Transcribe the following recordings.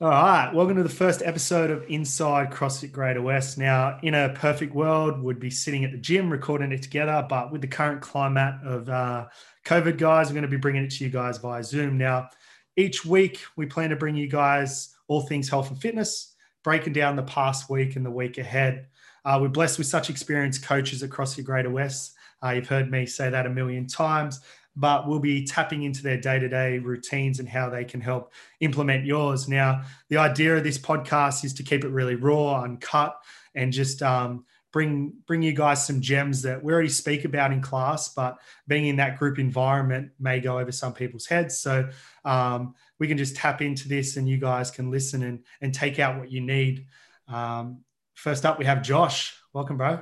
All right, welcome to the first episode of Inside CrossFit Greater West. Now, in a perfect world, we would be sitting at the gym recording it together, but with the current climate of uh, COVID, guys, we're going to be bringing it to you guys via Zoom. Now, each week we plan to bring you guys all things health and fitness, breaking down the past week and the week ahead. Uh, we're blessed with such experienced coaches across the Greater West. Uh, you've heard me say that a million times but we'll be tapping into their day to day routines and how they can help implement yours. Now, the idea of this podcast is to keep it really raw, uncut, and just um, bring bring you guys some gems that we already speak about in class, but being in that group environment may go over some people's heads. So um, we can just tap into this, and you guys can listen and and take out what you need. Um, first up, we have Josh. Welcome, bro.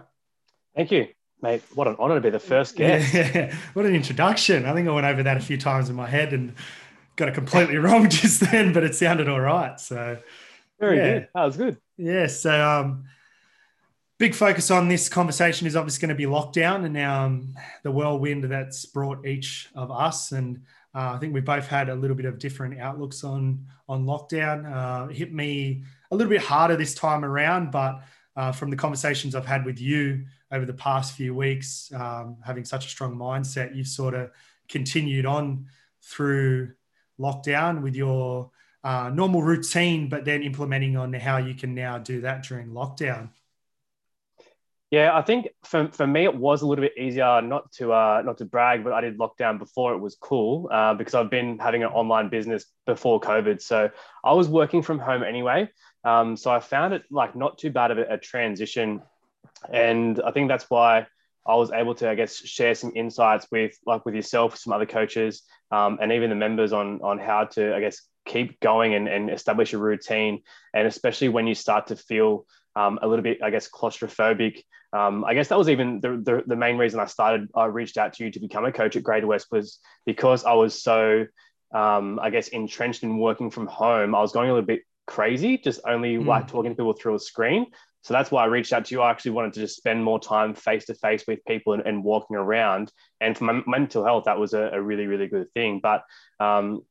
Thank you. Mate, what an honor to be the first guest. Yeah, what an introduction. I think I went over that a few times in my head and got it completely wrong just then, but it sounded all right. So very yeah. good. That was good. Yeah. So um big focus on this conversation is obviously going to be lockdown and um, the whirlwind that's brought each of us. And uh, I think we both had a little bit of different outlooks on on lockdown. Uh, it hit me a little bit harder this time around, but uh, from the conversations I've had with you over the past few weeks, um, having such a strong mindset, you've sort of continued on through lockdown with your uh, normal routine, but then implementing on how you can now do that during lockdown. Yeah, I think for, for me it was a little bit easier not to uh, not to brag, but I did lockdown before it was cool uh, because I've been having an online business before COVID, so I was working from home anyway. Um, so I found it like not too bad of a, a transition and I think that's why I was able to, I guess, share some insights with like with yourself, some other coaches, um, and even the members on on how to, I guess, keep going and, and establish a routine. And especially when you start to feel um, a little bit, I guess, claustrophobic. Um, I guess that was even the, the, the main reason I started. I reached out to you to become a coach at Greater West was because I was so, um, I guess, entrenched in working from home. I was going a little bit crazy, just only mm. like talking to people through a screen. So that's why I reached out to you. I actually wanted to just spend more time face to face with people and, and, walking around. And for my mental health, that was a, a really, really good thing. But um,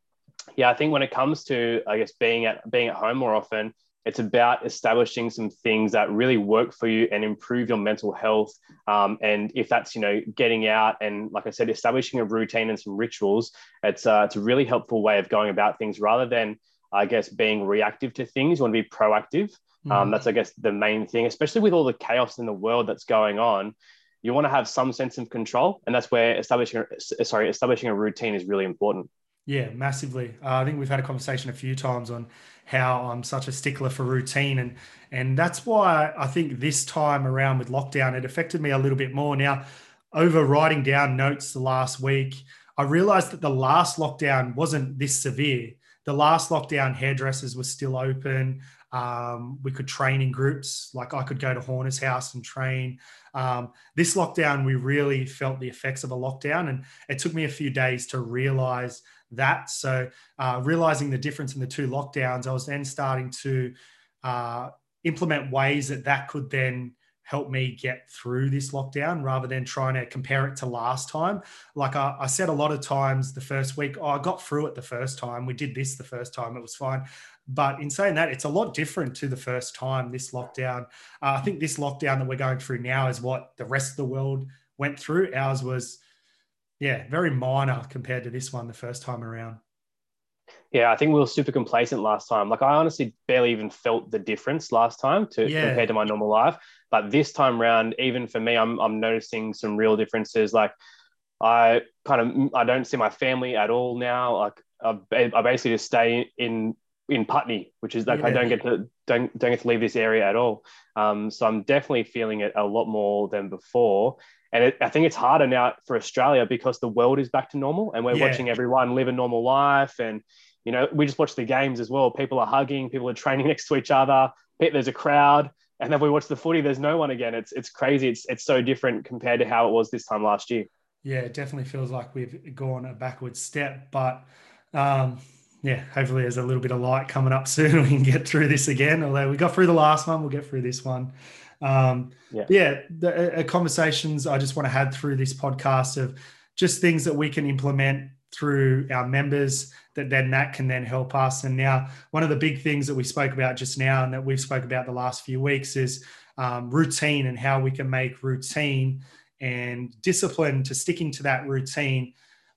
yeah, I think when it comes to, I guess, being at being at home more often, it's about establishing some things that really work for you and improve your mental health. Um, and if that's you know getting out and like I said, establishing a routine and some rituals, it's uh, it's a really helpful way of going about things rather than I guess being reactive to things. You want to be proactive. Mm. Um, that's, I guess, the main thing, especially with all the chaos in the world that's going on. You want to have some sense of control, and that's where establishing, sorry, establishing a routine is really important. Yeah, massively. Uh, I think we've had a conversation a few times on how I'm such a stickler for routine, and and that's why I think this time around with lockdown, it affected me a little bit more. Now, over writing down notes the last week, I realized that the last lockdown wasn't this severe. The last lockdown, hairdressers were still open. Um, we could train in groups. Like I could go to Horner's house and train. Um, this lockdown, we really felt the effects of a lockdown, and it took me a few days to realize that. So, uh, realizing the difference in the two lockdowns, I was then starting to uh, implement ways that that could then help me get through this lockdown rather than trying to compare it to last time. Like I, I, said a lot of times the first week, oh, I got through it the first time. We did this the first time, it was fine. But in saying that, it's a lot different to the first time this lockdown. Uh, I think this lockdown that we're going through now is what the rest of the world went through. Ours was, yeah, very minor compared to this one the first time around. Yeah, I think we were super complacent last time. Like I honestly barely even felt the difference last time to yeah. compared to my normal life. But this time around, even for me, I'm I'm noticing some real differences. Like I kind of I don't see my family at all now. Like I, I basically just stay in in Putney, which is like yeah. I don't get to don't don't get to leave this area at all. Um, so I'm definitely feeling it a lot more than before. And it, I think it's harder now for Australia because the world is back to normal and we're yeah. watching everyone live a normal life. And, you know, we just watch the games as well. People are hugging, people are training next to each other, there's a crowd. And then we watch the footy, there's no one again. It's, it's crazy. It's, it's so different compared to how it was this time last year. Yeah, it definitely feels like we've gone a backward step. But, um, yeah, hopefully there's a little bit of light coming up soon. We can get through this again. Although we got through the last one, we'll get through this one. Um, yeah, yeah the uh, conversations I just want to have through this podcast of just things that we can implement through our members that then that can then help us and now one of the big things that we spoke about just now and that we've spoke about the last few weeks is um, routine and how we can make routine and discipline to sticking to that routine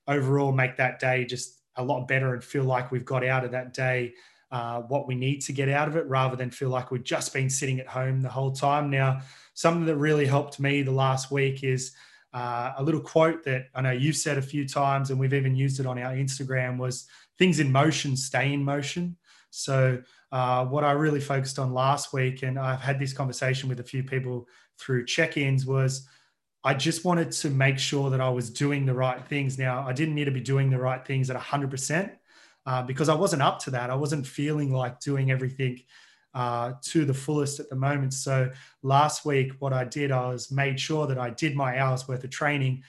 overall make that day just a lot better and feel like we've got out of that day uh, what we need to get out of it rather than feel like we've just been sitting at home the whole time. Now, something that really helped me the last week is uh, a little quote that I know you've said a few times, and we've even used it on our Instagram was things in motion stay in motion. So, uh, what I really focused on last week, and I've had this conversation with a few people through check ins, was I just wanted to make sure that I was doing the right things. Now, I didn't need to be doing the right things at 100% uh, because I wasn't up to that. I wasn't feeling like doing everything uh, to the fullest at the moment. So last week, what I did, I was made sure that I did my hours worth of training,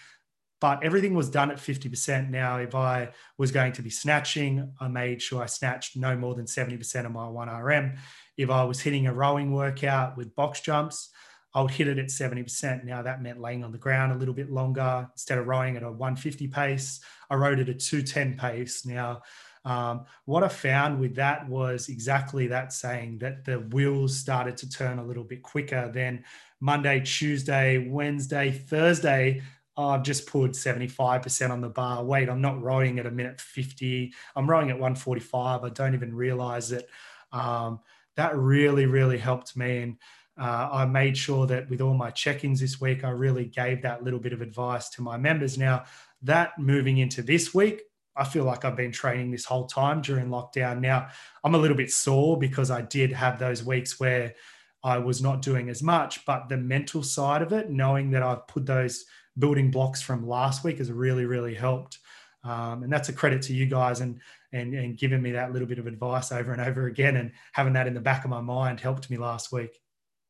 but everything was done at 50%. Now, if I was going to be snatching, I made sure I snatched no more than 70% of my 1RM. If I was hitting a rowing workout with box jumps, I would hit it at 70%. Now that meant laying on the ground a little bit longer. Instead of rowing at a 150 pace, I rowed at a 210 pace. Now, um, what I found with that was exactly that saying that the wheels started to turn a little bit quicker. Then Monday, Tuesday, Wednesday, Thursday, I've just put 75% on the bar. Wait, I'm not rowing at a minute 50. I'm rowing at 145. I don't even realize it. Um, that really, really helped me. And uh, I made sure that with all my check ins this week, I really gave that little bit of advice to my members. Now, that moving into this week, I feel like I've been training this whole time during lockdown. Now I'm a little bit sore because I did have those weeks where I was not doing as much, but the mental side of it, knowing that I've put those building blocks from last week has really, really helped. Um, and that's a credit to you guys and, and, and giving me that little bit of advice over and over again and having that in the back of my mind helped me last week.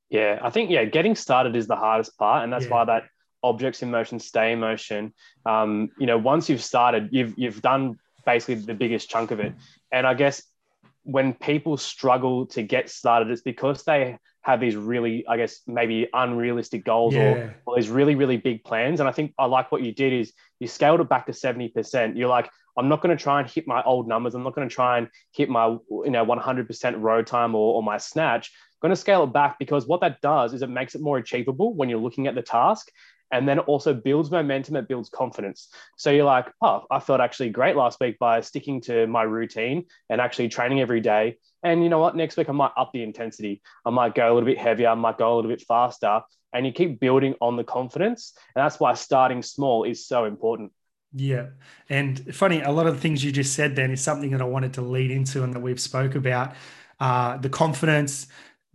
Yeah, I think, yeah, getting started is the hardest part. And that's yeah. why that objects in motion stay in motion. Um, you know, once you've started, you've you've done basically the biggest chunk of it. And I guess when people struggle to get started, it's because they have these really, I guess, maybe unrealistic goals yeah. or, or these really, really big plans. And I think I like what you did is you scaled it back to 70%. You're like, I'm not going to try and hit my old numbers. I'm not going to try and hit my, you know, 100% row time or, or my snatch. I'm going to scale it back because what that does is it makes it more achievable when you're looking at the task and then also builds momentum it builds confidence. So you're like oh i felt actually great last week by sticking to my routine and actually training every day. And you know what? Next week i might up the intensity. I might go a little bit heavier. I might go a little bit faster. And you keep building on the confidence. And that's why starting small is so important. Yeah. And funny, a lot of the things you just said then is something that I wanted to lead into and that we've spoke about. Uh, the confidence,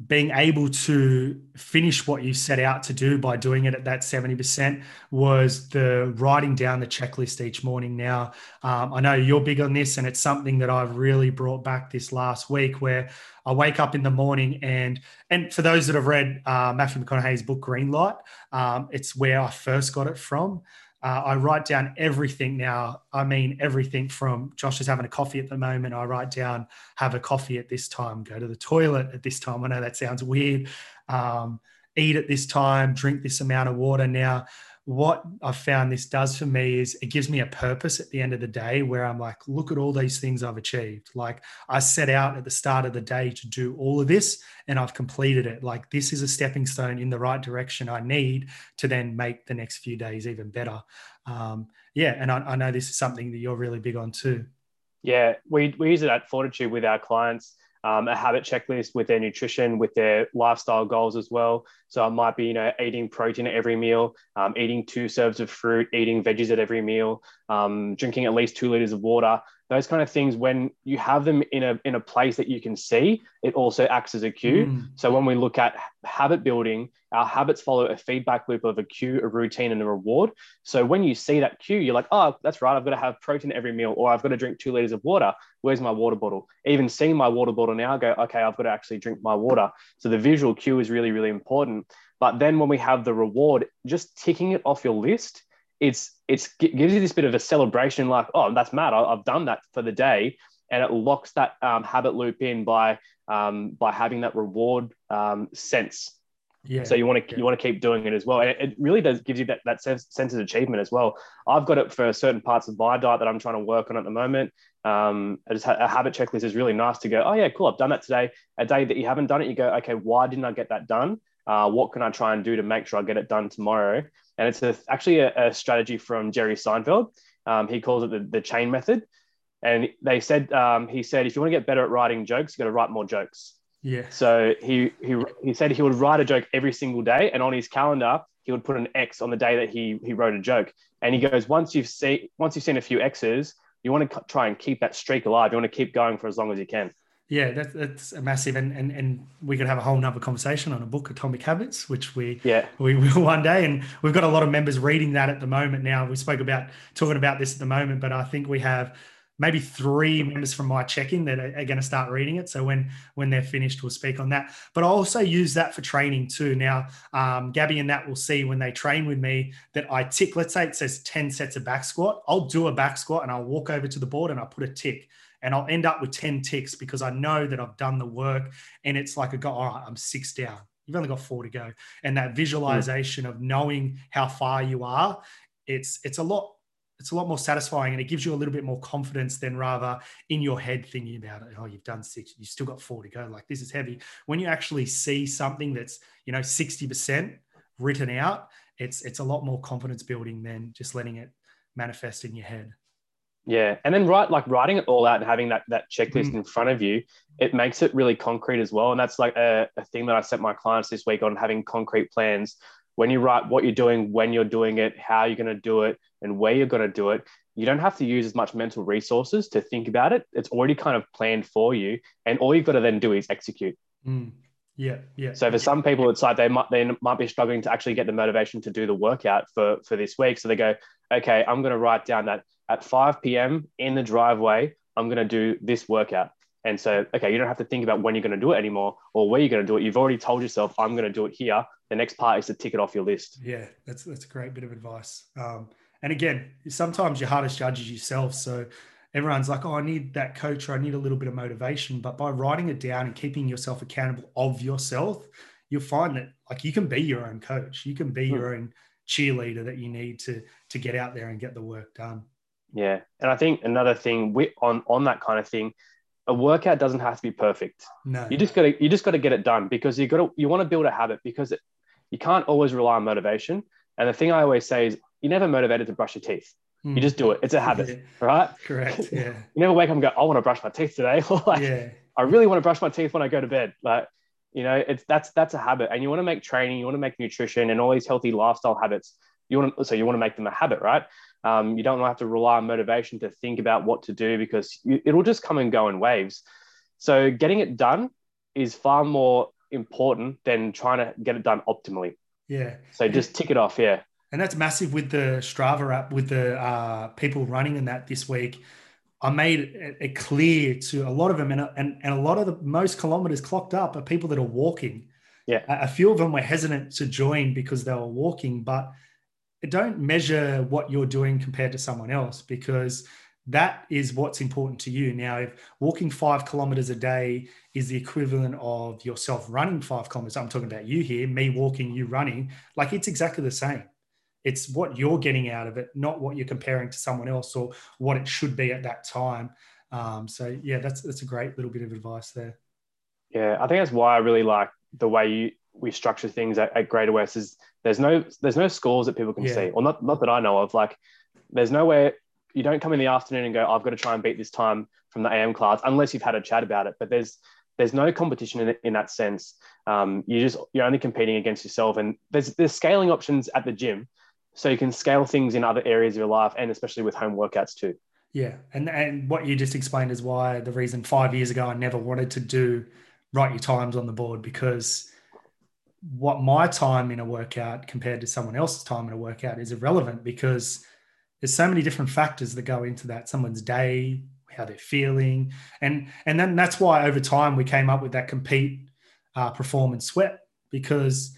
being able to finish what you set out to do by doing it at that 70% was the writing down the checklist each morning. Now, um, I know you're big on this, and it's something that I've really brought back this last week where I wake up in the morning and and for those that have read uh, Matthew McConaughey's book Greenlight, um, it's where I first got it from. Uh, I write down everything now. I mean, everything from Josh is having a coffee at the moment. I write down, have a coffee at this time, go to the toilet at this time. I know that sounds weird. Um, eat at this time, drink this amount of water. Now, what I've found this does for me is it gives me a purpose at the end of the day where I'm like, look at all these things I've achieved. Like I set out at the start of the day to do all of this and I've completed it. Like this is a stepping stone in the right direction I need to then make the next few days even better. Um, yeah. And I, I know this is something that you're really big on too. Yeah. We, we use it at Fortitude with our clients um, a habit checklist with their nutrition, with their lifestyle goals as well. So it might be, you know, eating protein at every meal, um, eating two serves of fruit, eating veggies at every meal, um, drinking at least two liters of water. Those kind of things when you have them in a in a place that you can see it also acts as a cue. Mm. so when we look at habit building our habits follow a feedback loop of a cue a routine and a reward. So when you see that cue you're like oh that's right i've got to have protein every meal or i've got to drink two liters of water. Where's my water bottle? Even seeing my water bottle now go okay i've got to actually drink my water. So the visual cue is really really important but then when we have the reward just ticking it off your list it's it's gives you this bit of a celebration, like, oh, that's mad. I, have done that for the day, and it locks that um, habit loop in by um, by having that reward um, sense. Yeah. So you want to yeah. you want to keep doing it as well, and it, it really does gives you that that sense, sense of achievement as well. I've got it for certain parts of my diet that I'm trying to work on at the moment. Um, just a habit checklist is really nice to go. Oh yeah, cool. I've done that today. A day that you haven't done it, you go, okay, why didn't I get that done? Uh, what can I try and do to make sure I get it done tomorrow? And it's a, actually a, a, strategy from Jerry Seinfeld. Um, he calls it the, the chain method. And they said um, he said if you want to get better at writing jokes, you got to write more jokes. Yeah. So he he he said he would write a joke every single day, and on his calendar he would put an X on the day that he he wrote a joke. And he goes, once you've seen once you've seen a few X's, you want to try and keep that streak alive. You want to keep going for as long as you can. Yeah, that, that's a massive, and, and and we could have a whole nother conversation on a book, Atomic Habits, which we yeah we will one day, and we've got a lot of members reading that at the moment. Now we spoke about talking about this at the moment, but I think we have maybe three members from my check-in that are, are going to start reading it. So when when they're finished, we'll speak on that. But I also use that for training too. Now, um, Gabby and Nat will see when they train with me that I tick. Let's say it says ten sets of back squat. I'll do a back squat and I'll walk over to the board and I'll put a tick. And I'll end up with 10 ticks because I know that I've done the work. And it's like a go, all right, I'm six down. You've only got four to go. And that visualization mm. of knowing how far you are, it's it's a lot it's a lot more satisfying and it gives you a little bit more confidence than rather in your head thinking about it. Oh, you've done six, you've still got four to go. Like this is heavy. When you actually see something that's, you know, 60% written out, it's it's a lot more confidence building than just letting it manifest in your head. Yeah. And then right like writing it all out and having that that checklist mm. in front of you, it makes it really concrete as well. And that's like a, a thing that I set my clients this week on having concrete plans when you write what you're doing, when you're doing it, how you're going to do it, and where you're going to do it, you don't have to use as much mental resources to think about it. It's already kind of planned for you, and all you've got to then do is execute. Mm. Yeah, yeah. So for some people, it's like they might they might be struggling to actually get the motivation to do the workout for for this week. So they go, okay, I'm going to write down that at 5 p.m. in the driveway, I'm going to do this workout. And so, okay, you don't have to think about when you're going to do it anymore or where you're going to do it. You've already told yourself, I'm going to do it here. The next part is to tick it off your list. Yeah, that's that's a great bit of advice. Um, and again, sometimes your hardest judge is yourself. So everyone's like, oh, I need that coach or I need a little bit of motivation. But by writing it down and keeping yourself accountable of yourself, you'll find that like you can be your own coach. You can be mm. your own cheerleader that you need to to get out there and get the work done. Yeah, and I think another thing we, on on that kind of thing, a workout doesn't have to be perfect. No, you just got to you just got to get it done because you got to you want to build a habit because it, you can't always rely on motivation. And the thing I always say is you're never motivated to brush your teeth. Mm. You just do it. It's a habit, yeah. right? Correct. Yeah. you never wake up and go, I want to brush my teeth today. or like, yeah. I really want to brush my teeth when I go to bed. Like, you know, it's that's that's a habit. And you want to make training, you want to make nutrition and all these healthy lifestyle habits. You want to so you want to make them a habit, right? Um, you don't have to rely on motivation to think about what to do because you, it'll just come and go in waves. So getting it done is far more important than trying to get it done optimally. Yeah. So just tick it off. Yeah. And that's massive with the Strava app, with the uh, people running in that this week. I made it clear to a lot of them, and, and, and a lot of the most kilometers clocked up are people that are walking. Yeah. A few of them were hesitant to join because they were walking, but don't measure what you're doing compared to someone else because that is what's important to you. Now, if walking five kilometers a day is the equivalent of yourself running five kilometers, I'm talking about you here, me walking, you running, like it's exactly the same. It's what you're getting out of it, not what you're comparing to someone else or what it should be at that time. Um, so yeah, that's that's a great little bit of advice there. Yeah, I think that's why I really like the way you we structure things at, at Greater West is there's no there's no scores that people can yeah. see, or not not that I know of. Like there's nowhere you don't come in the afternoon and go, I've got to try and beat this time from the AM class, unless you've had a chat about it. But there's there's no competition in, in that sense. Um, you just you're only competing against yourself, and there's there's scaling options at the gym, so you can scale things in other areas of your life, and especially with home workouts too. Yeah, and and what you just explained is why the reason five years ago I never wanted to do write your times on the board because what my time in a workout compared to someone else's time in a workout is irrelevant because there's so many different factors that go into that. Someone's day how they're feeling. And and then that's why over time we came up with that compete uh, perform and sweat because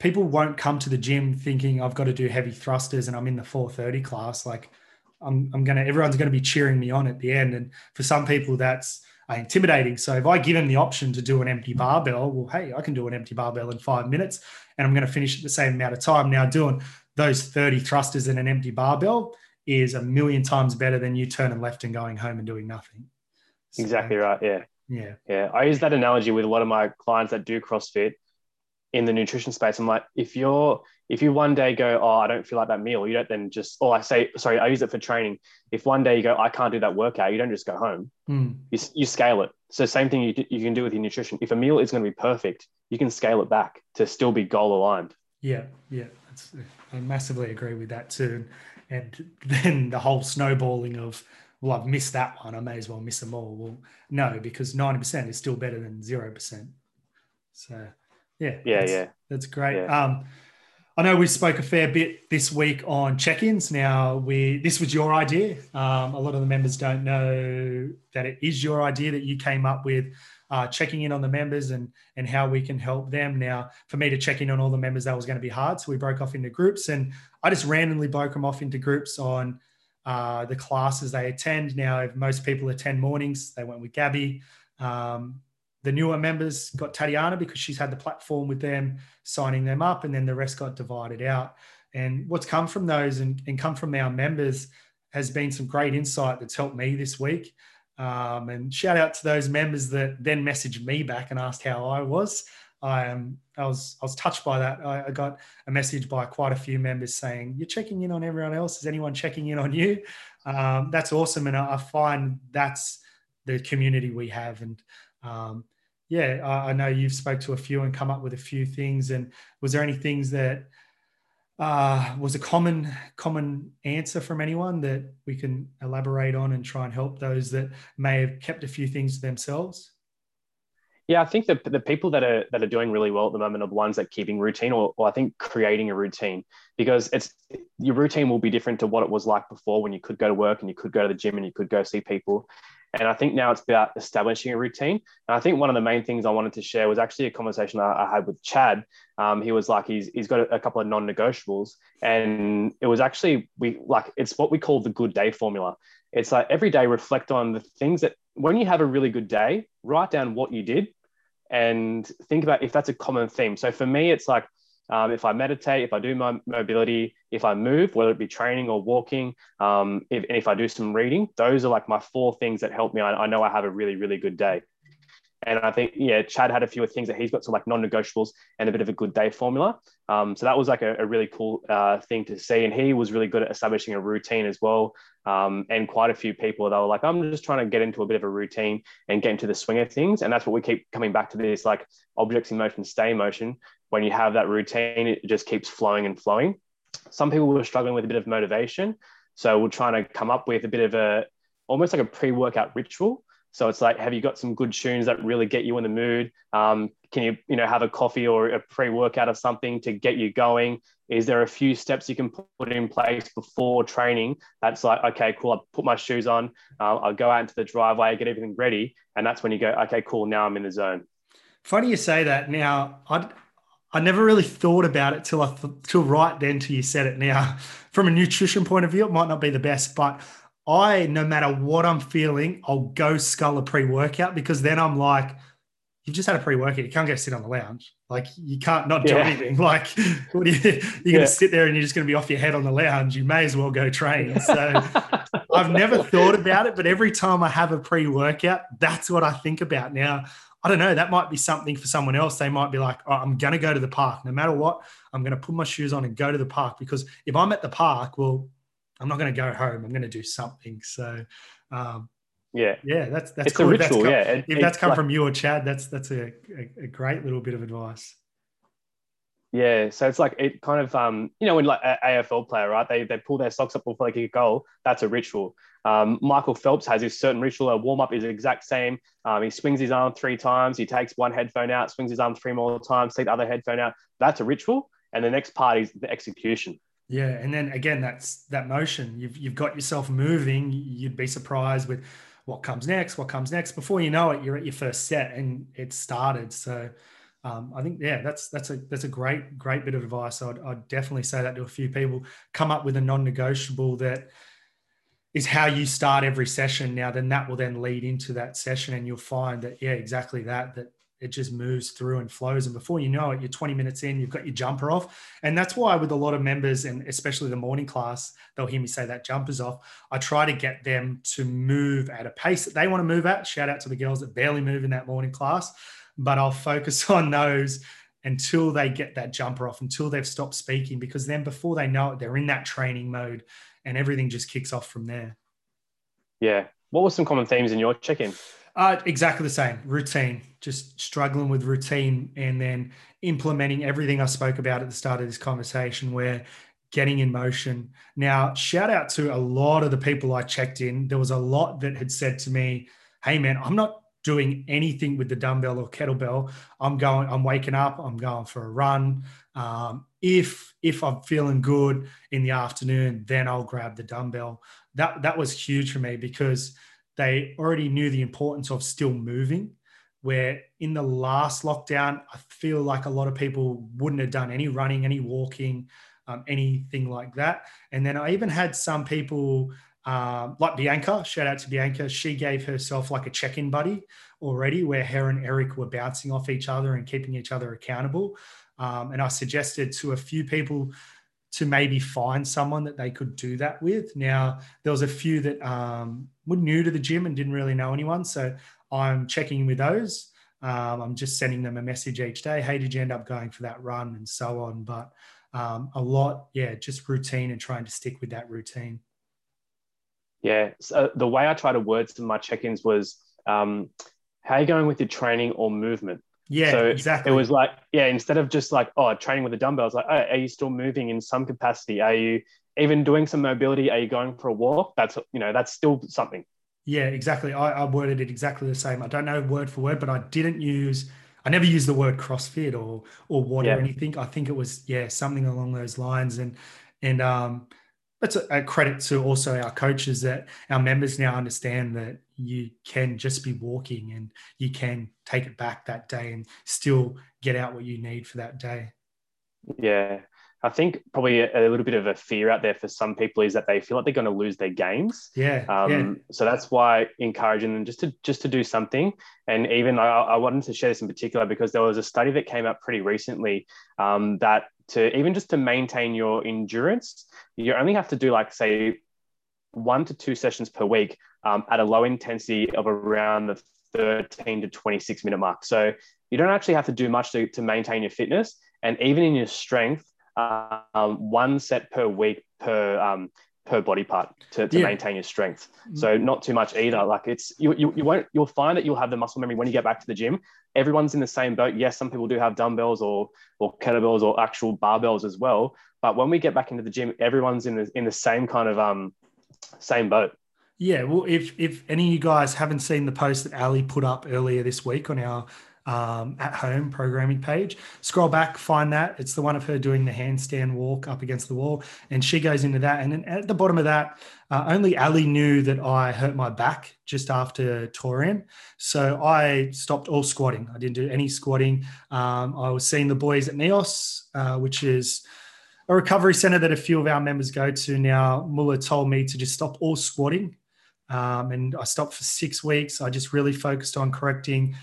people won't come to the gym thinking i've got to do heavy thrusters and i'm in the 430 class. Like i'm, I'm gonna everyone's gonna be cheering me on at the end. And for some people that's Uh, intimidating. So if I give them the option to do an empty barbell, well, hey, I can do an empty barbell in five minutes and I'm going to finish at the same amount of time. Now, doing those 30 thrusters in an empty barbell is a million times better than you turning left and going home and doing nothing. So, exactly right. Yeah. Yeah. Yeah. I use that analogy with a lot of my clients that do CrossFit in the nutrition space. I'm like, if you're if you one day go, oh, I don't feel like that meal, you don't then just, or I say, sorry, I use it for training. If one day you go, I can't do that workout, you don't just go home. Mm. You, you scale it. So same thing you, you can do with your nutrition. If a meal is going to be perfect, you can scale it back to still be goal aligned. Yeah, yeah, That's, I massively agree with that too. And then the whole snowballing of, well, I've missed that one. I may as well miss them all. Well, no, because 90% is still better than 0%. So, yeah. Yeah, that's, yeah. That's great. Yeah. Um, I know we spoke a fair bit this week on check-ins. Now, we this was your idea. Um, a lot of the members don't know that it is your idea that you came up with, uh, checking in on the members and and how we can help them. Now, for me to check in on all the members, that was going to be hard, so we broke off into groups, and I just randomly broke them off into groups on uh, the classes they attend. Now, if most people attend mornings, they went with Gabby. Um, the newer members got Tatiana because she's had the platform with them, signing them up, and then the rest got divided out. And what's come from those and, and come from our members has been some great insight that's helped me this week. Um, and shout out to those members that then messaged me back and asked how I was. I um, I was I was touched by that. I, I, got a message by quite a few members saying, "You're checking in on everyone else. Is anyone checking in on you?" Um, that's awesome, and I, I find that's the community we have. And um, yeah, I, I, know you've spoke to a few and come up with a few things. And was there any things that uh, was a common common answer from anyone that we can elaborate on and try and help those that may have kept a few things to themselves? Yeah, I think the, the people that are that are doing really well at the moment are the ones that keeping routine, or, or I think creating a routine, because it's your routine will be different to what it was like before when you could go to work and you could go to the gym and you could go see people. And I think now it's about establishing a routine. And I think one of the main things I wanted to share was actually a conversation I, I had with Chad. Um, he was like, he's, he's got a, a couple of non negotiables. And it was actually, we like, it's what we call the good day formula. It's like every day reflect on the things that when you have a really good day, write down what you did and think about if that's a common theme. So for me, it's like, um, if I meditate, if I do my mobility, if I move, whether it be training or walking, um, if, if I do some reading, those are like my four things that help me. I, I know I have a really, really good day. And I think, yeah, Chad had a few things that he's got some like non negotiables and a bit of a good day formula. Um, so that was like a, a really cool uh, thing to see. And he was really good at establishing a routine as well. Um, and quite a few people, they were like, I'm just trying to get into a bit of a routine and get into the swing of things. And that's what we keep coming back to this like objects in motion, stay in motion. When you have that routine, it just keeps flowing and flowing. Some people were struggling with a bit of motivation. So we're trying to come up with a bit of a almost like a pre workout ritual so it's like, have you got some good tunes that really get you in the mood? Um, can you, you know, have a coffee or a pre-workout of something to get you going? Is there a few steps you can put in place before training? That's like, okay, cool. I put my shoes on. Uh, I'll go out into the driveway, get everything ready, and that's when you go, okay, cool. Now I'm in the zone. Funny you say that. Now I I never really thought about it till I till right then till you said it. Now, from a nutrition point of view, it might not be the best, but I, no matter what I'm feeling, I'll go scull a pre workout because then I'm like, you've just had a pre workout. You can't go sit on the lounge. Like you can't not do yeah. anything. Like what are you, you're yeah. going to sit there and you're just going to be off your head on the lounge. You may as well go train. So I've never thought about it, but every time I have a pre workout, that's what I think about. Now, I don't know. That might be something for someone else. They might be like, oh, I'm going to go to the park. No matter what, I'm going to put my shoes on and go to the park because if I'm at the park, well, I'm not going to go home. I'm going to do something. So, um, yeah, yeah, that's that's it's cool. a ritual. Come, yeah, it, if that's come like, from you or Chad, that's that's a, a, a, great little bit of advice. Yeah, so it's like it kind of um, you know when like an AFL player right they they pull their socks up before they kick a goal. That's a ritual. Um, Michael Phelps has his certain ritual. A warm up is the exact same. Um, he swings his arm three times. He takes one headphone out, swings his arm three more times, take the other headphone out. That's a ritual. And the next part is the execution. Yeah, and then again, that's that motion. You've you've got yourself moving. You'd be surprised with what comes next. What comes next? Before you know it, you're at your first set and it started. So, um, I think yeah, that's that's a that's a great great bit of advice. I'd, I'd definitely say that to a few people. Come up with a non-negotiable that is how you start every session now then that will then lead into that session and you'll find that yeah exactly that that it just moves through and flows. And before you know it you're 20 minutes in you've got your jumper off. And that's why with a lot of members and especially the morning class they'll hear me say that jumper's off. I try to get them to move at a pace that they want to move at. Shout out to the girls that barely move in that morning class. But i'll focus on those until they get that jumper off until they've stopped speaking because then before they know it they're in that training mode and everything just kicks off from there. Yeah. What were some common themes in your check-in uh, exactly the same routine, just struggling with routine and then implementing everything I spoke about at the start of this conversation, where getting in motion. Now, shout out to a lot of the people I checked in. There was a lot that had said to me, Hey, man, I'm not doing anything with the dumbbell or kettlebell. I'm going, I'm waking up, I'm going for a run. Um, if if I'm feeling good in the afternoon, then I'll grab the dumbbell. That that was huge for me because they already knew the importance of still moving. Where in the last lockdown, I feel like a lot of people wouldn't have done any running, any walking, um, anything like that. And then I even had some people um, like Bianca, shout out to Bianca, she gave herself like a check in buddy already where her and Eric were bouncing off each other and keeping each other accountable. Um, and I suggested to a few people to maybe find someone that they could do that with. Now, there was a few that um, were new to the gym and didn't really know anyone. So I'm checking with those. Um, I'm just sending them a message each day. Hey, did you end up going for that run and so on? But um, a lot, yeah, just routine and trying to stick with that routine. Yeah. So the way I try to word some of my check ins was um, how are you going with your training or movement? Yeah, so exactly. It was like, yeah, instead of just like, oh, training with the dumbbells, like, oh, are you still moving in some capacity? Are you even doing some mobility? Are you going for a walk? That's, you know, that's still something. Yeah, exactly. I, I worded it exactly the same. I don't know word for word, but I didn't use, I never used the word CrossFit or, or what yeah. or anything. I think it was, yeah, something along those lines. And, and, um, that's a, credit to also our coaches that our members now understand that you can just be walking and you can take it back that day and still get out what you need for that day. Yeah. I think probably a, a, little bit of a fear out there for some people is that they feel like they're going to lose their gains. Yeah, um, yeah. So that's why encouraging them just to just to do something. And even I, I, wanted to share this in particular because there was a study that came out pretty recently um, that to even just to maintain your endurance, you only have to do like say one to two sessions per week um, at a low intensity of around the 13 to 26 minute mark. So you don't actually have to do much to, to maintain your fitness. And even in your strength, um, one set per week per um, per body part to, to yeah. maintain your strength. So not too much either. Like it's you, you you won't you'll find that you'll have the muscle memory when you get back to the gym. Everyone's in the same boat. Yes, some people do have dumbbells or or kettlebells or actual barbells as well. But when we get back into the gym, everyone's in the in the same kind of um same boat. Yeah, well, if if any of you guys haven't seen the post that Ali put up earlier this week on our um, at home programming page, scroll back, find that. It's the one of her doing the handstand walk up against the wall, and she goes into that. And at the bottom of that, uh, only Ali knew that I hurt my back just after Torian, so I stopped all squatting. I didn't do any squatting. Um, I was seeing the boys at Neos, uh, which is a recovery center that a few of our members go to now. Muller told me to just stop all squatting. Um, and I stopped for six weeks. I just really focused on correcting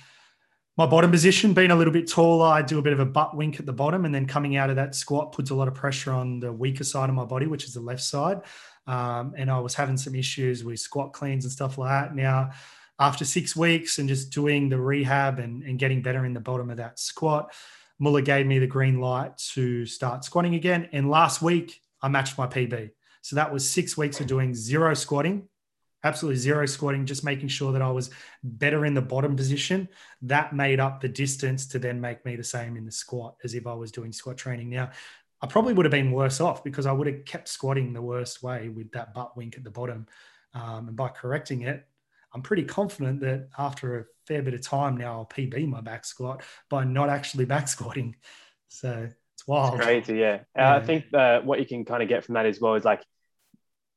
my bottom position, being a little bit taller. I do a bit of a butt wink at the bottom, and then coming out of that squat puts a lot of pressure on the weaker side of my body, which is the left side. Um, and I was having some issues with squat cleans and stuff like that. Now, after six weeks and just doing the rehab and, and getting better in the bottom of that squat, Muller gave me the green light to start squatting again. And last week, I matched my PB. So that was six weeks of doing zero squatting, absolutely zero squatting, just making sure that I was better in the bottom position. That made up the distance to then make me the same in the squat as if I was doing squat training. Now, I probably would have been worse off because I would have kept squatting the worst way with that butt wink at the bottom. Um, and by correcting it, I'm pretty confident that after a fair bit of time now, I'll PB my back squat by not actually back squatting. So it's wild. It's crazy, yeah. yeah. I think uh, what you can kind of get from that as well is like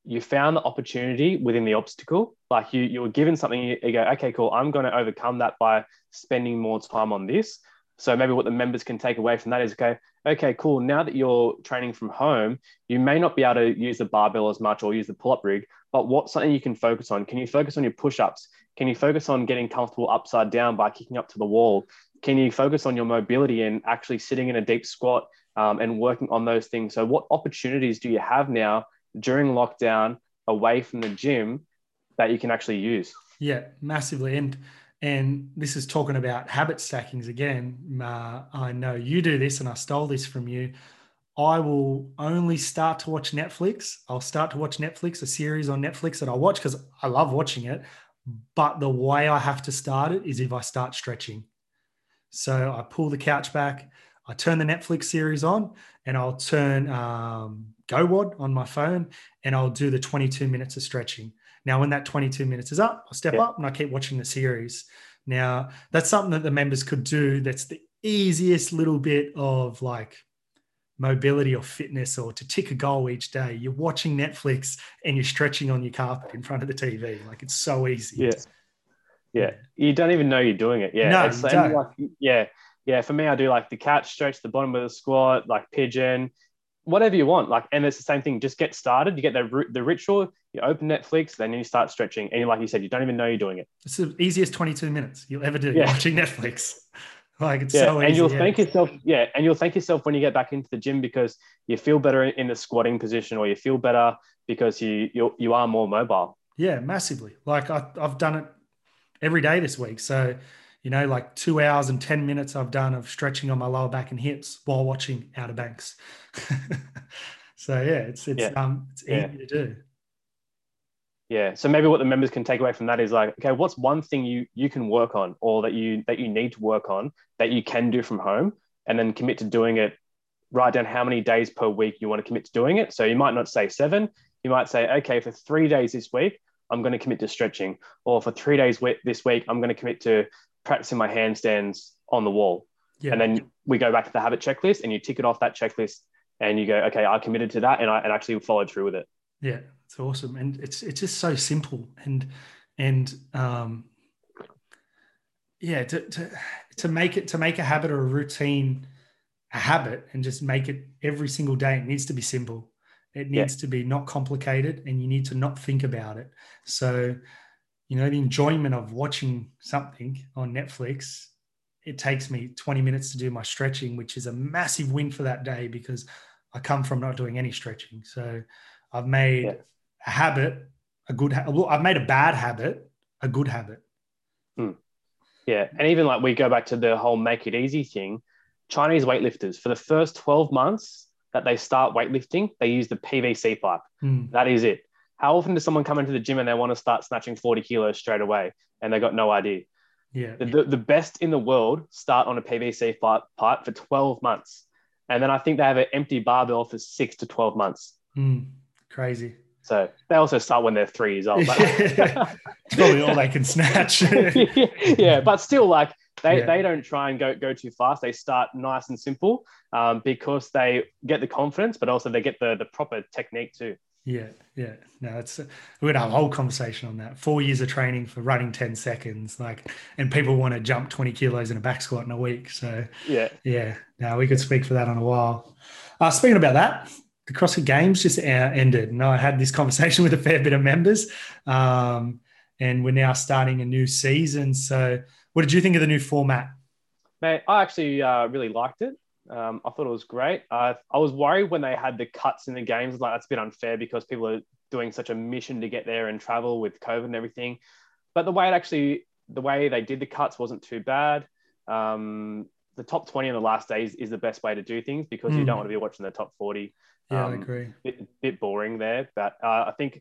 you found the opportunity within the obstacle. Like you, you were given something, you, go, okay, cool. I'm going to overcome that by spending more time on this. So maybe what the members can take away from that is go, okay, cool. Now that you're training from home, you may not be able to use the barbell as much or use the pull-up rig, but what's something you can focus on? Can you focus on your push-ups? Can you focus on getting comfortable upside down by kicking up to the wall? Can you focus on your mobility and actually sitting in a deep squat um, and working on those things? So, what opportunities do you have now during lockdown away from the gym that you can actually use? Yeah, massively. And and this is talking about habit stackings again. Uh, I know you do this, and I stole this from you. I will only start to watch Netflix. I'll start to watch Netflix, a series on Netflix that I watch because I love watching it. But the way I have to start it is if I start stretching. So I pull the couch back, I turn the Netflix series on, and I'll turn um, GoWOD on my phone, and I'll do the 22 minutes of stretching. Now, when that 22 minutes is up, I'll step yeah. up and I keep watching the series. Now, that's something that the members could do. That's the easiest little bit of like mobility or fitness or to tick a goal each day. You're watching Netflix and you're stretching on your carpet in front of the TV. Like it's so easy. Yeah. Yeah. You don't even know you're doing it. Yeah. No, it's, like, yeah. Yeah. For me, I do like the couch stretch, the bottom of the squat, like pigeon, whatever you want. Like, and it's the same thing. Just get started. You get the the ritual. You open Netflix, then you start stretching, and like you said, you don't even know you're doing it. It's the easiest 22 minutes you'll ever do yeah. watching Netflix. Like it's yeah, so easy. and you'll yeah. thank yourself. Yeah, and you'll thank yourself when you get back into the gym because you feel better in the squatting position, or you feel better because you you you are more mobile. Yeah, massively. Like I, I've done it every day this week. So you know, like two hours and 10 minutes I've done of stretching on my lower back and hips while watching Outer Banks. so yeah, it's it's yeah. um it's yeah. easy to do. Yeah. So maybe what the members can take away from that is like, okay, what's one thing you you can work on or that you that you need to work on that you can do from home and then commit to doing it. Write down how many days per week you want to commit to doing it. So you might not say seven. You might say, okay, for three days this week, I'm going to commit to stretching. Or for three days this week, I'm going to commit to practicing my handstands on the wall. Yeah. And then we go back to the habit checklist and you tick it off that checklist and you go, okay, I committed to that and I and actually followed through with it. Yeah, it's awesome. And it's it's just so simple and and um yeah, to to to make it to make a habit or a routine a habit and just make it every single day. It needs to be simple. It needs yeah. to be not complicated and you need to not think about it. So you know, the enjoyment of watching something on Netflix, it takes me 20 minutes to do my stretching, which is a massive win for that day because I come from not doing any stretching. So I've made yeah. a habit, a good, ha- I've made a bad habit, a good habit. Hmm. Yeah. And even like we go back to the whole make it easy thing, Chinese weightlifters for the first 12 months that they start weightlifting, they use the PVC pipe. Mm. That is it. How often does someone come into the gym and they want to start snatching 40 kilos straight away and they got no idea? Yeah. The, the, the best in the world start on a PVC pipe, pipe for 12 months. And then I think they have an empty barbell for six to 12 months. Mm, crazy. So they also start when they're three years old. it's probably all they can snatch. yeah, but still, like they, yeah. they don't try and go go too fast. They start nice and simple um, because they get the confidence, but also they get the the proper technique too. Yeah, yeah. No, it's gonna have a whole conversation on that. Four years of training for running 10 seconds, like and people want to jump 20 kilos in a back squat in a week. So yeah, yeah. Now we could speak for that on a while. Uh, speaking about that, the CrossFit Games just uh, ended, and I had this conversation with a fair bit of members, um, and we're now starting a new season. So, what did you think of the new format? Mate, I actually uh, really liked it. Um, I thought it was great. Uh, I was worried when they had the cuts in the games. Like that's a bit unfair because people are doing such a mission to get there and travel with COVID and everything. But the way it actually, the way they did the cuts wasn't too bad. Um, the top 20 in the last days is the best way to do things because mm. you don't hmm. want to be watching the top 40. Yeah, um, I agree. Bit, bit boring there, but uh, I think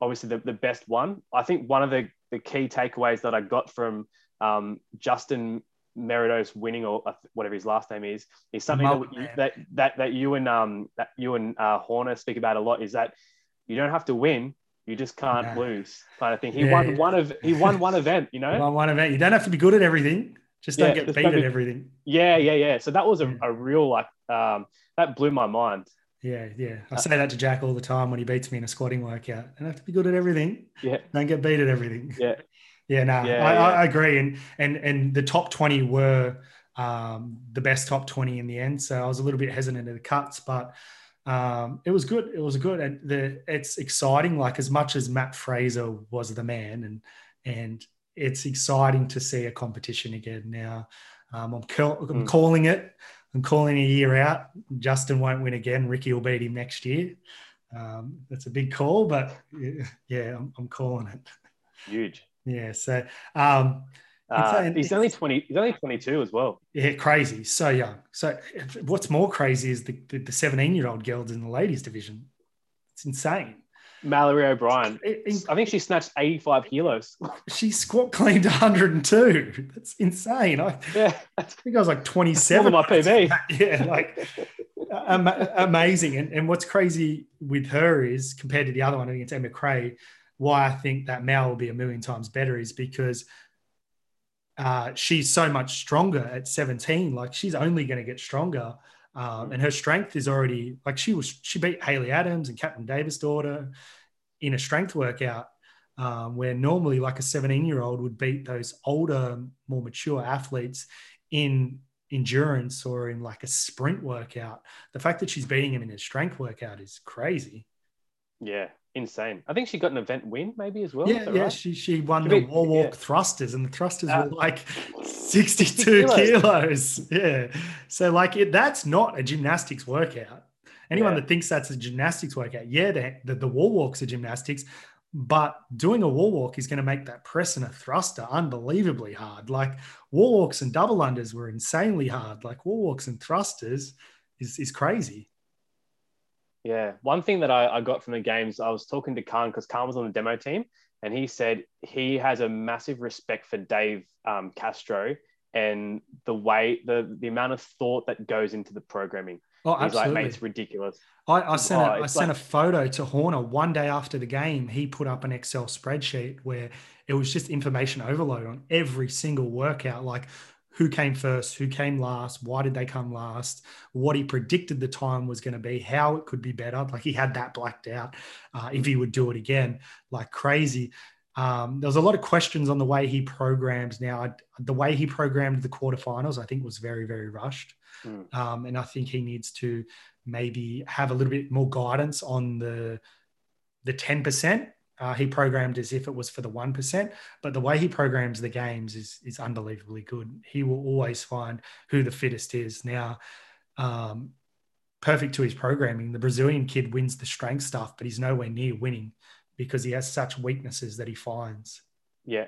obviously the, the best one. I think one of the, the key takeaways that I got from um, Justin Meridos winning or uh, whatever his last name is is something that, you, that, that that you and um that you and uh, Horner speak about a lot. Is that you don't have to win, you just can't lose, kind of thing. He yeah, won yeah. one of he won one event, you know. Won one event. You don't have to be good at everything. Just don't yeah, get beat at everything. Yeah, yeah, yeah. So that was a, a real like um that blew my mind. Yeah, yeah. I say that to Jack all the time when he beats me in a squatting workout. I don't have to be good at everything. Yeah. Don't get beat at everything. Yeah. Yeah, no, yeah, I, yeah. I, agree, and and and the top twenty were um, the best top twenty in the end. So I was a little bit hesitant at the cuts, but um, it was good. It was good, and the it's exciting. Like as much as Mat Fraser was the man, and and it's exciting to see a competition again. Now, um, I'm, call, I'm mm. calling it. I'm calling a year out. Justin won't win again. Ricky will beat him next year. Um, that's a big call, but yeah, I'm, I'm calling it. Huge. Yeah. So um, uh, he's only 20 he's only 22 as well yeah crazy so young so what's more crazy is the, the, the 17 year old girls in the ladies division it's insane Mallory O'Brien. I think she snatched 85 kilos. She squat cleaned 102. That's insane. I, yeah, I think I was like 27. my PB. Yeah, like am- amazing. And, and what's crazy with her is compared to the other one against Emma Cary, why I think that Mal will be a million times better is because uh, she's so much stronger at 17. Like she's only going to get stronger. Um, and her strength is already like she was, she beat Haley Adams and Katrin Davidsdottir in a strength workout, um, where normally like a 17 year old would beat those older, more mature athletes in endurance or in like a sprint workout. The fact that she's beating him in a strength workout is crazy. Yeah, insane. I think she got an event win maybe as well. Yeah, yeah. Right? She she won she the beat, wall walk yeah. thrusters, and the thrusters uh, were like sixty-two kilos. kilos. Yeah, so like it, that's not a gymnastics workout. Anyone yeah. that thinks that's a gymnastics workout, yeah, the, the, the wall walks are gymnastics, but doing a wall walk is going to make that press and a thruster unbelievably hard. Like wall walks and double unders were insanely hard. Like wall walks and thrusters is is crazy. Yeah. One thing that I, I got from the games, I was talking to Khan because Khan was on the demo team, and he said he has a massive respect for Dave um, Castro and the way the the amount of thought that goes into the programming. Oh, He's absolutely. like, it's ridiculous. I, I sent, oh, a, I sent like... a photo to Horner one day after the game. He put up an Excel spreadsheet where it was just information overload on every single workout. Like who came first, who came last, why did they come last, what he predicted the time was going to be, how it could be better. Like he had that blacked out uh, if he would do it again, like crazy. Um, there was a lot of questions on the way he programs now. The way he programmed the quarterfinals, I think, was very, very rushed. Mm. Um, and I think he needs to maybe have a little bit more guidance on the the 10% uh, he programmed as if it was for the 1%, but the way he programs the games is, is unbelievably good. He will always find who the fittest is. Now, um, perfect to his programming, the Brazilian kid wins the strength stuff, but he's nowhere near winning because he has such weaknesses that he finds. Yeah,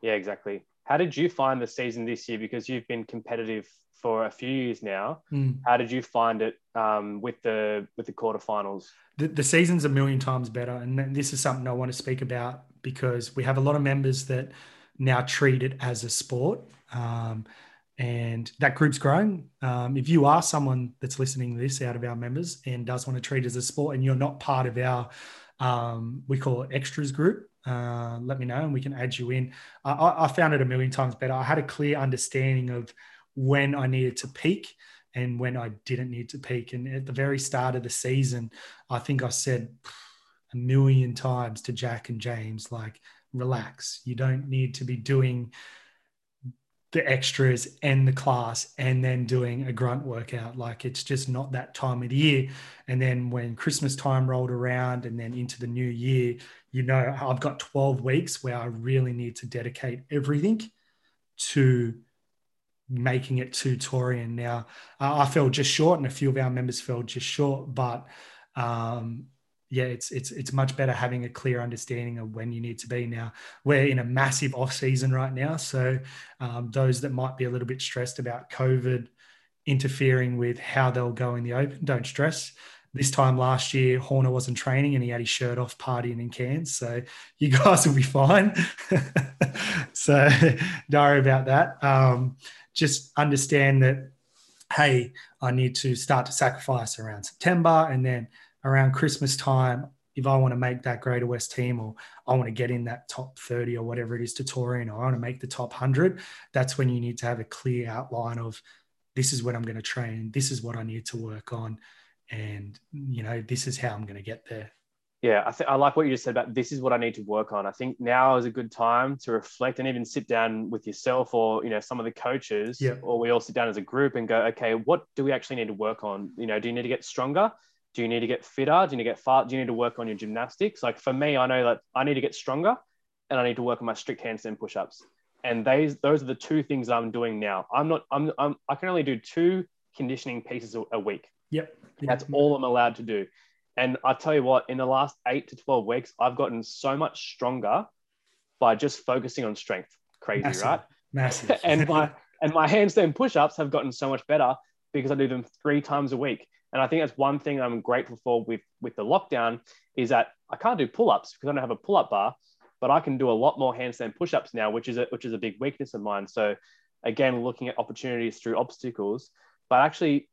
yeah, exactly. How did you find the season this year? Because you've been competitive for a few years now. Mm. How did you find it um, with the with the quarterfinals? The, the season's a million times better, and this is something I want to speak about because we have a lot of members that now treat it as a sport, um, and that group's growing. Um, if you are someone that's listening to this out of our members and does want to treat it as a sport, and you're not part of our um, we call it extras group. Uh, let me know and we can add you in. I, I found it a million times better. I had a clear understanding of when I needed to peak and when I didn't need to peak. And at the very start of the season, I think I said a million times to Jack and James, like, relax. You don't need to be doing the extras and the class and then doing a grunt workout. Like it's just not that time of the year. And then when Christmas time rolled around and then into the new year, you know, I've got 12 weeks where I really need to dedicate everything to making it to. Now, I fell just short, and a few of our members fell just short, but um, yeah, it's it's it's much better having a clear understanding of when you need to be. Now we're in a massive off season right now, so um, those that might be a little bit stressed about COVID interfering with how they'll go in the open, don't stress. This time last year, Horner wasn't training and he had his shirt off partying in Cairns. So you guys will be fine. so don't worry about that. Um, just understand that, hey, I need to start to sacrifice around September and then around Christmas time. If I want to make that Greater West team or I want to get in that top 30 or whatever it is to Torian or I want to make the top 100, that's when you need to have a clear outline of this is what I'm going to train, this is what I need to work on, and you know, this is how I'm going to get there. Yeah, I think I like what you just said about this is what I need to work on. I think now is a good time to reflect and even sit down with yourself or you know some of the coaches, yeah. or we all sit down as a group and go, okay, what do we actually need to work on? You know, do you need to get stronger? Do you need to get fitter? Do you need to get far? Do you need to work on your gymnastics? Like for me, I know that I need to get stronger and I need to work on my strict handstand push-ups. And those those are the two things I'm doing now. I'm not I'm, I'm I can only do two conditioning pieces a, a week. Yep. That's all I'm allowed to do. And I tell you what, in the last eight to 12 weeks, I've gotten so much stronger by just focusing on strength. Crazy, Massive. right? Massive. and my and my handstand push-ups have gotten so much better because I do them three times a week. And I think that's one thing I'm grateful for with with the lockdown is that I can't do pull-ups because I don't have a pull-up bar, but I can do a lot more handstand push-ups now, which is a, which is a big weakness of mine. So again, looking at opportunities through obstacles, but actually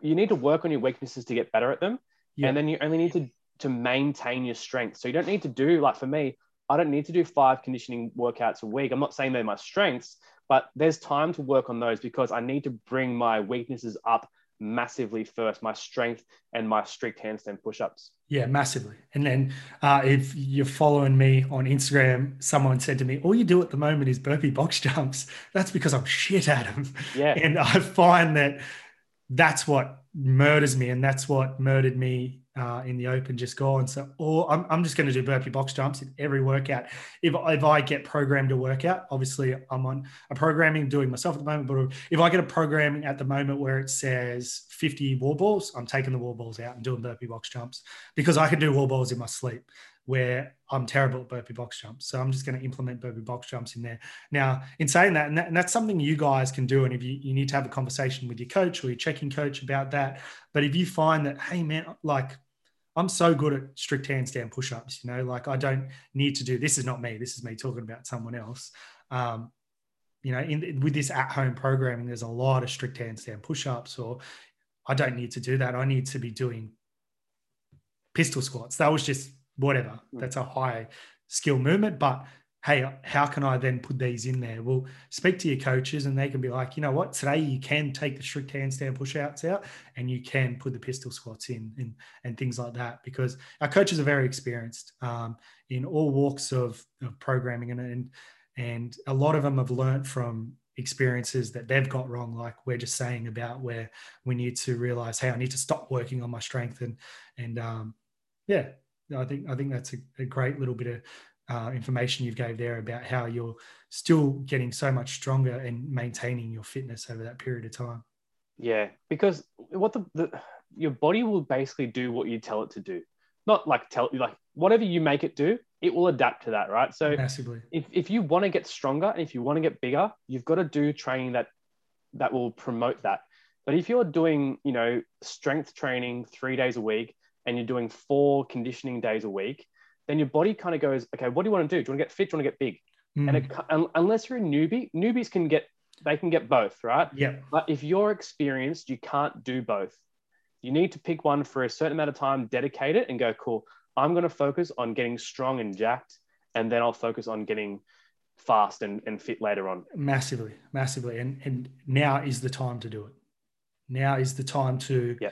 you need to work on your weaknesses to get better at them. Yeah. And then you only need to to maintain your strength. So you don't need to do like for me, I don't need to do five conditioning workouts a week. I'm not saying they're my strengths, but there's time to work on those because I need to bring my weaknesses up massively first my strength and my strict handstand push-ups Yeah, massively. And then uh, if you're following me on Instagram, someone said to me, "All you do at the moment is burpee box jumps." That's because I'm shit at them. yeah And I find that that's what murders me, and that's what murdered me uh, in the open just gone. So, or I'm, I'm just going to do burpee box jumps in every workout. If if I get programmed to workout, obviously I'm on a programming doing myself at the moment. But if I get a programming at the moment where it says 50 wall balls, I'm taking the wall balls out and doing burpee box jumps because I can do wall balls in my sleep. Where I'm terrible at burpee box jumps, so I'm just going to implement burpee box jumps in there. Now, in saying that and, that, and that's something you guys can do, and if you, you need to have a conversation with your coach or your checking coach about that. But if you find that, hey man, like I'm so good at strict handstand push-ups, you know, like I don't need to do this is not me. This is me talking about someone else. Um, you know, in with this at-home programming, there's a lot of strict handstand push-ups, or I don't need to do that. I need to be doing pistol squats. That was just whatever. Mm. That's a high skill movement, but hey, how can I then put these in there? Well, speak to your coaches and they can be like, you know what, today you can take the strict handstand push outs out and you can put the pistol squats in and, and things like that because our coaches are very experienced um, in all walks of, of programming and, and and a lot of them have learned from experiences that they've got wrong like we're just saying about where we need to realize hey i need to stop working on my strength and and um yeah i think i think that's a, a great little bit of uh, information you've gave there about how you're still getting so much stronger and maintaining your fitness over that period of time. Yeah, because what the, the your body will basically do what you tell it to do. Not like tell you like whatever you make it do, it will adapt to that, right? So Massively. if, if you want to get stronger and if you want to get bigger, you've got to do training that that will promote that. But if you're doing, you know, strength training three days a week and you're doing four conditioning days a week, then your body kind of goes, okay, what do you want to do? Do you want to get fit? Do you want to get big? Mm. And it, un- unless you're a newbie, newbies can get they can get both, right? yeah, But if you're experienced, you can't do both. You need to pick one for a certain amount of time, dedicate it, and go, cool. I'm going to focus on getting strong and jacked, and then I'll focus on getting fast and, and fit later on. massively, massively. And and now is the time to do it. Now is the time to Yeah.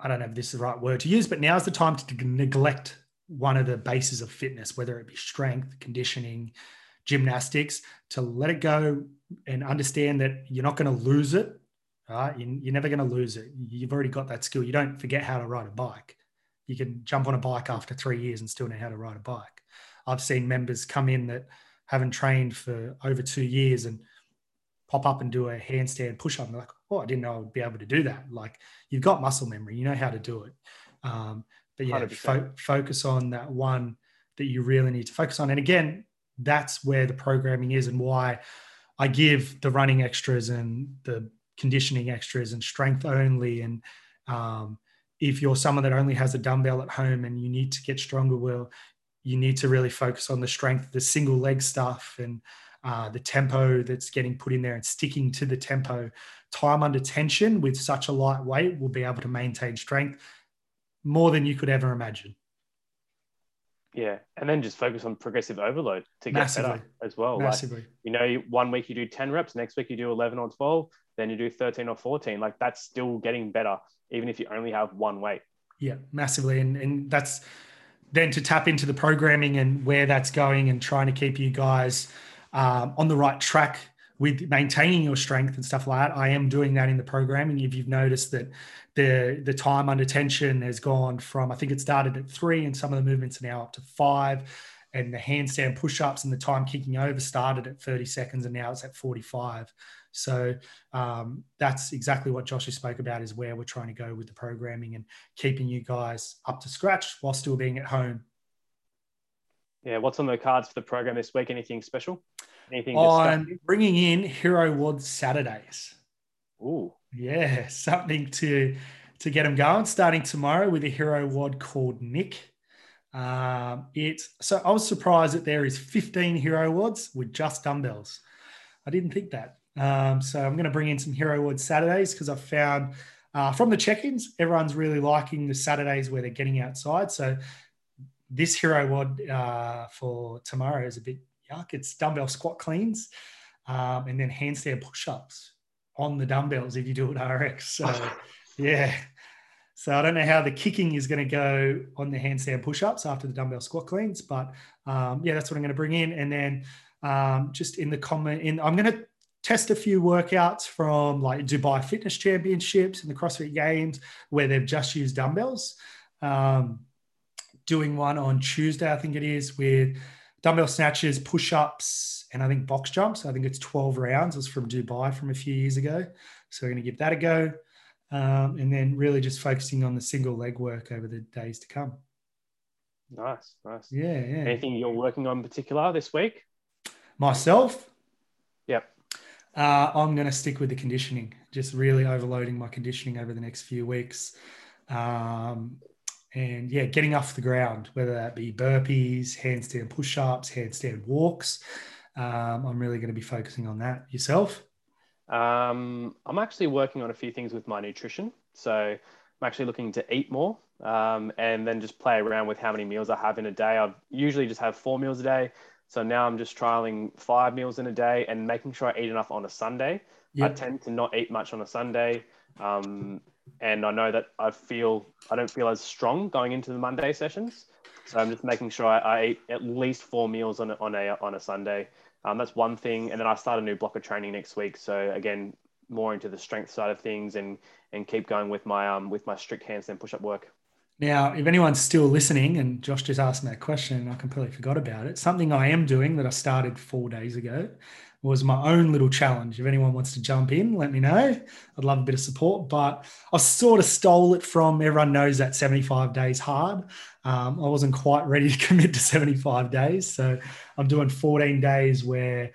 I don't know if this is the right word to use, but now is the time to neglect one of the bases of fitness, whether it be strength, conditioning, gymnastics, to let it go and understand that you're not going to lose it. Right? You- You're never going to lose it. You've already got that skill. You don't forget how to ride a bike. You can jump on a bike after three years and still know how to ride a bike. I've seen members come in that haven't trained for over two years and pop up and do a handstand push up. They're like, oh, I didn't know I would be able to do that. Like you've got muscle memory, you know how to do it. Um, but yeah, 100%. fo- focus on that one that you really need to focus on. And again, that's where the programming is and why I give the running extras and the conditioning extras and strength only. And um, if you're someone that only has a dumbbell at home and you need to get stronger, well, you need to really focus on the strength, the single leg stuff, and uh, the tempo that's getting put in there and sticking to the tempo. Time under tension with such a light weight will be able to maintain strength more than you could ever imagine. Yeah. And then just focus on progressive overload to get Massively. better as well. Like, Massively. you know, one week you do 10 reps, next week you do 11 or 12, then you do 13 or 14. Like that's still getting better, even if you only have one weight. Yeah, massively. And, and that's then to tap into the programming and where that's going and trying to keep you guys um, on the right track with maintaining your strength and stuff like that. I am doing that in the programming. If you've noticed that the the time under tension has gone from I think it started at three, and some of the movements are now up to five. And the handstand push-ups and the time kicking over started at 30 seconds, and now it's at 45. So um, that's exactly what Josh spoke about is where we're trying to go with the programming and keeping you guys up to scratch while still being at home. Yeah, what's on the cards for the program this week? Anything special? Anything? I'm bringing in Hero WOD Saturdays. Ooh, yeah, something to to get them going. Starting tomorrow with a Hero WOD called Nick. Um, it's so I was surprised that there is 15 Hero WODs with just dumbbells. I didn't think that. Um, so I'm going to bring in some Hero WOD Saturdays because I've found uh, from the check-ins, everyone's really liking the Saturdays where they're getting outside. So this Hero WOD uh, for tomorrow is a bit yuck. It's dumbbell squat cleans um, and then handstand push-ups on the dumbbells if you do it RX. So yeah. So I don't know how the kicking is going to go on the handstand push-ups after the dumbbell squat cleans, but um, yeah, that's what I'm going to bring in. And then um, just in the comment, in I'm going to test a few workouts from like Dubai Fitness Championships and the CrossFit Games where they've just used dumbbells. Um, doing one on Tuesday, I think it is, with dumbbell snatches, push ups, and I think box jumps. I think it's 12 rounds. It was from Dubai from a few years ago. So we're going to give that a go. Um, and then really just focusing on the single leg work over the days to come. Nice, nice. Yeah, yeah. Anything you're working on in particular this week? Myself? Yep. Uh, I'm going to stick with the conditioning, just really overloading my conditioning over the next few weeks. Um, and yeah, getting off the ground, whether that be burpees, handstand push ups, handstand walks. Um, I'm really going to be focusing on that. Yourself? Um, I'm actually working on a few things with my nutrition. So I'm actually looking to eat more um, and then just play around with how many meals I have in a day. I usually just have four meals a day. So now I'm just trialing five meals in a day and making sure I eat enough on a Sunday. Yep. I tend to not eat much on a Sunday. Um, and I know that I feel I don't feel as strong going into the Monday sessions. So I'm just making sure I, I eat at least four meals on a, on a, on a Sunday. Um, that's one thing. And then I start a new block of training next week. So again, more into the strength side of things and, and keep going with my, um, with my strict handstand push-up work. Now, if anyone's still listening, and Josh just asked me that question, I completely forgot about it. Something I am doing that I started four days ago was my own little challenge. If anyone wants to jump in, let me know. I'd love a bit of support. But I sort of stole it from everyone knows that 75 days hard. Um, I wasn't quite ready to commit to 75 days. So I'm doing 14 days where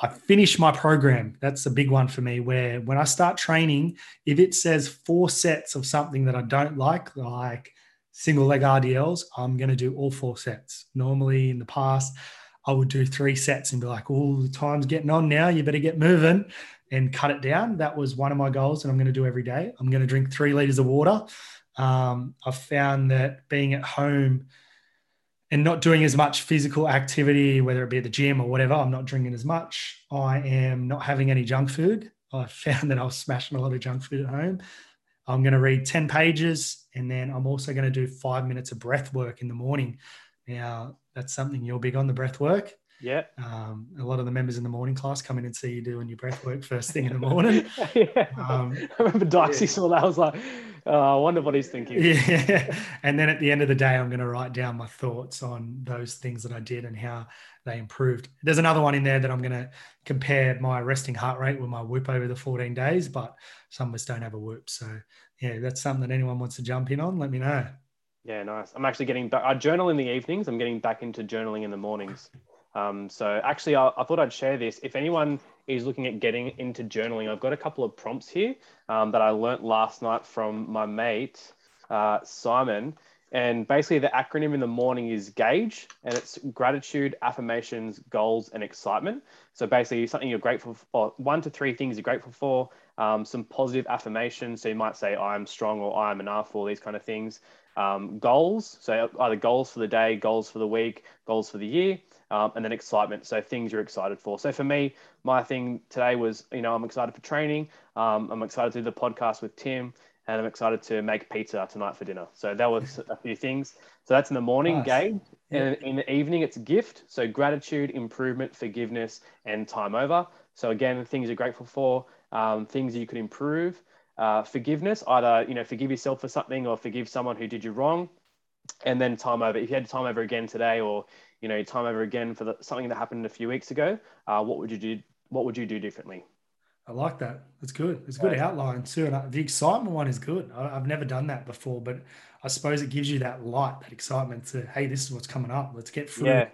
I finish my program. That's a big one for me. Where when I start training, if it says four sets of something that I don't like, like single leg RDLs, I'm going to do all four sets. Normally in the past, I would do three sets and be like, oh, the time's getting on now. You better get moving and cut it down. That was one of my goals, and I'm going to do every day. I'm going to drink three liters of water. Um, I've found that being at home and not doing as much physical activity, whether it be at the gym or whatever, I'm not drinking as much. I am not having any junk food. I found that I was smashing a lot of junk food at home. I'm going to read 10 pages and then I'm also going to do five minutes of breath work in the morning. Now, that's something you're big on the breath work. Yeah. Um, a lot of the members in the morning class come in and see you doing your breath work first thing in the morning. yeah. Um, I remember Dicey yeah. saw that. I was like, oh, I wonder what he's thinking. Yeah. And then at the end of the day, I'm going to write down my thoughts on those things that I did and how they improved. There's another one in there that I'm going to compare my resting heart rate with my whoop over the 14 days, but some of us don't have a whoop. So, yeah, that's something that anyone wants to jump in on. Let me know. Yeah, nice. I'm actually getting back. I journal in the evenings. I'm getting back into journaling in the mornings. Um, so actually, I, I, thought I'd share this. If anyone is looking at getting into journaling, I've got a couple of prompts here um, that I learnt last night from my mate uh, Simon. And basically, the acronym in the morning is GAGE, and it's gratitude, affirmations, goals, and excitement. So basically, something you're grateful for, one to three things you're grateful for, um, some positive affirmations. So you might say, I'm strong or I'm enough, or these kind of things um, goals. So either goals for the day, goals for the week, goals for the year, um, and then excitement. So things you're excited for. So for me, my thing today was, you know, I'm excited for training. Um, I'm excited to do the podcast with Tim, and I'm excited to make pizza tonight for dinner. So that was a few things. So that's in the morning, nice. Gabe. And in the evening, it's gift. So gratitude, improvement, forgiveness, and time over. So again, things you're grateful for, um, things you could improve. Uh, forgiveness, either you know, forgive yourself for something or forgive someone who did you wrong. And then time over. If you had time over again today, or you know, time over again for the, something that happened a few weeks ago, uh, what would you do? What would you do differently? I like that. It's good. It's a good outline too. And the excitement one is good. I've never done that before, but I suppose it gives you that light, that excitement to, hey, this is what's coming up. Let's get through. Yeah.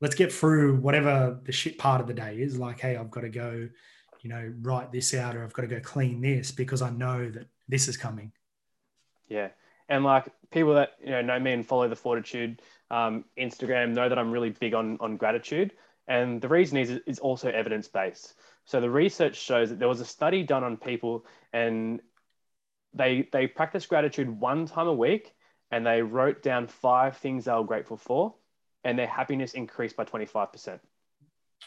Let's get through whatever the shit part of the day is. Like, hey, I've got to go, you know, write this out, or I've got to go clean this because I know that this is coming. Yeah, and like people that you know know me and follow the Fortitude um, Instagram know that I'm really big on on gratitude, and the reason is is also evidence based. So the research shows that there was a study done on people and they they practiced gratitude one time a week and they wrote down five things they were grateful for and their happiness increased by 25%.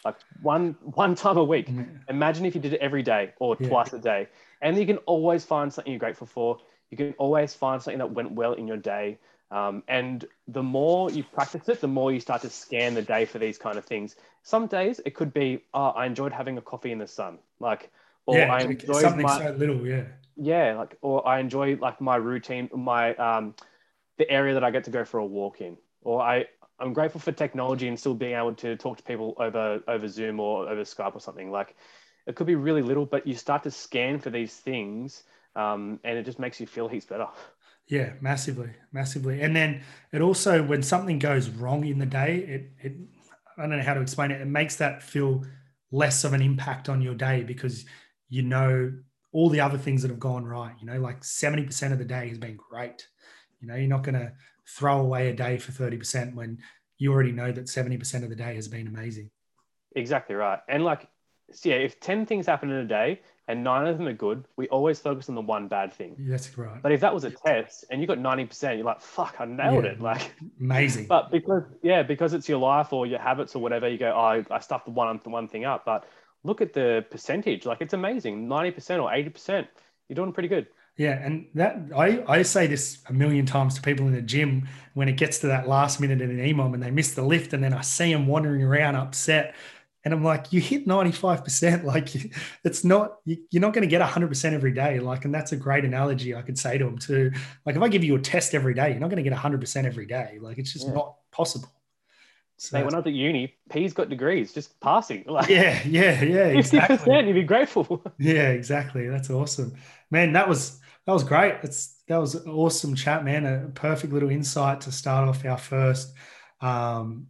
Like one one time a week. Imagine if you did it every day or yeah. twice a day. And you can always find something you're grateful for. You can always find something that went well in your day. Um, and the more you practice it, the more you start to scan the day for these kind of things. Some days it could be, oh, I enjoyed having a coffee in the sun, like, or yeah, I enjoyed something my, so little, yeah, yeah, like, or I enjoy like my routine, my um, the area that I get to go for a walk in, or I I'm grateful for technology and still being able to talk to people over over Zoom or over Skype or something. Like, it could be really little, but you start to scan for these things, um, and it just makes you feel heaps better. Yeah, massively, massively. And then it also, when something goes wrong in the day, it, it, I don't know how to explain it. It makes that feel less of an impact on your day because you know all the other things that have gone right. You know, like 70% of the day has been great. You know, you're not going to throw away a day for 30% when you already know that 70% of the day has been amazing. Exactly right. And like, yeah, if 10 things happen in a day and nine of them are good, we always focus on the one bad thing. That's right. But if that was a test and you got 90%, you're like, fuck, I nailed yeah, it. Like amazing. But because yeah, because it's your life or your habits or whatever, you go, oh, I, I stuffed the one the one thing up. But look at the percentage. Like it's amazing. 90% or 80%. You're doing pretty good. Yeah, and that I, I say this a million times to people in the gym when it gets to that last minute in an EMOM and they miss the lift and then I see them wandering around upset and I'm like, you hit 95%. Like it's not, you're not going to get 100% every day. Like, and that's a great analogy I could say to them too. Like if I give you a test every day, you're not going to get 100% every day. Like it's just yeah. not possible. So, Mate, when I was at uni, P's got degrees, just passing. Like, yeah, yeah, yeah. 50%, you'd be grateful. yeah, exactly. That's awesome. Man, that was that was great. It's that was an awesome chat, man. A perfect little insight to start off our first um,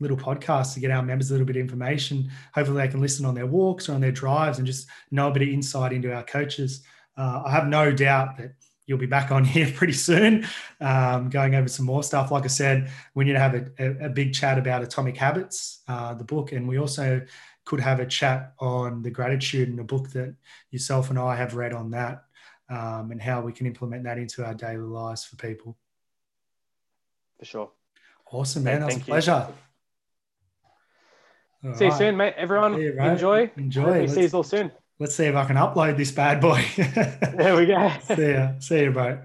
little podcast to get our members a little bit of information. Hopefully, they can listen on their walks or on their drives and just know a bit of insight into our coaches. Uh, I have no doubt that you'll be back on here pretty soon, um, going over some more stuff. Like I said, we need to have a, a, a big chat about Atomic Habits, uh, the book, and we also could have a chat on the gratitude and the book that yourself and I have read on that, um, and how we can implement that into our daily lives for people. For sure. Awesome, man. That was a pleasure. You. All see right. you soon, mate. Everyone, you, enjoy. Enjoy. See you all soon. Let's see if I can upload this bad boy. there we go. see ya. See you, bro.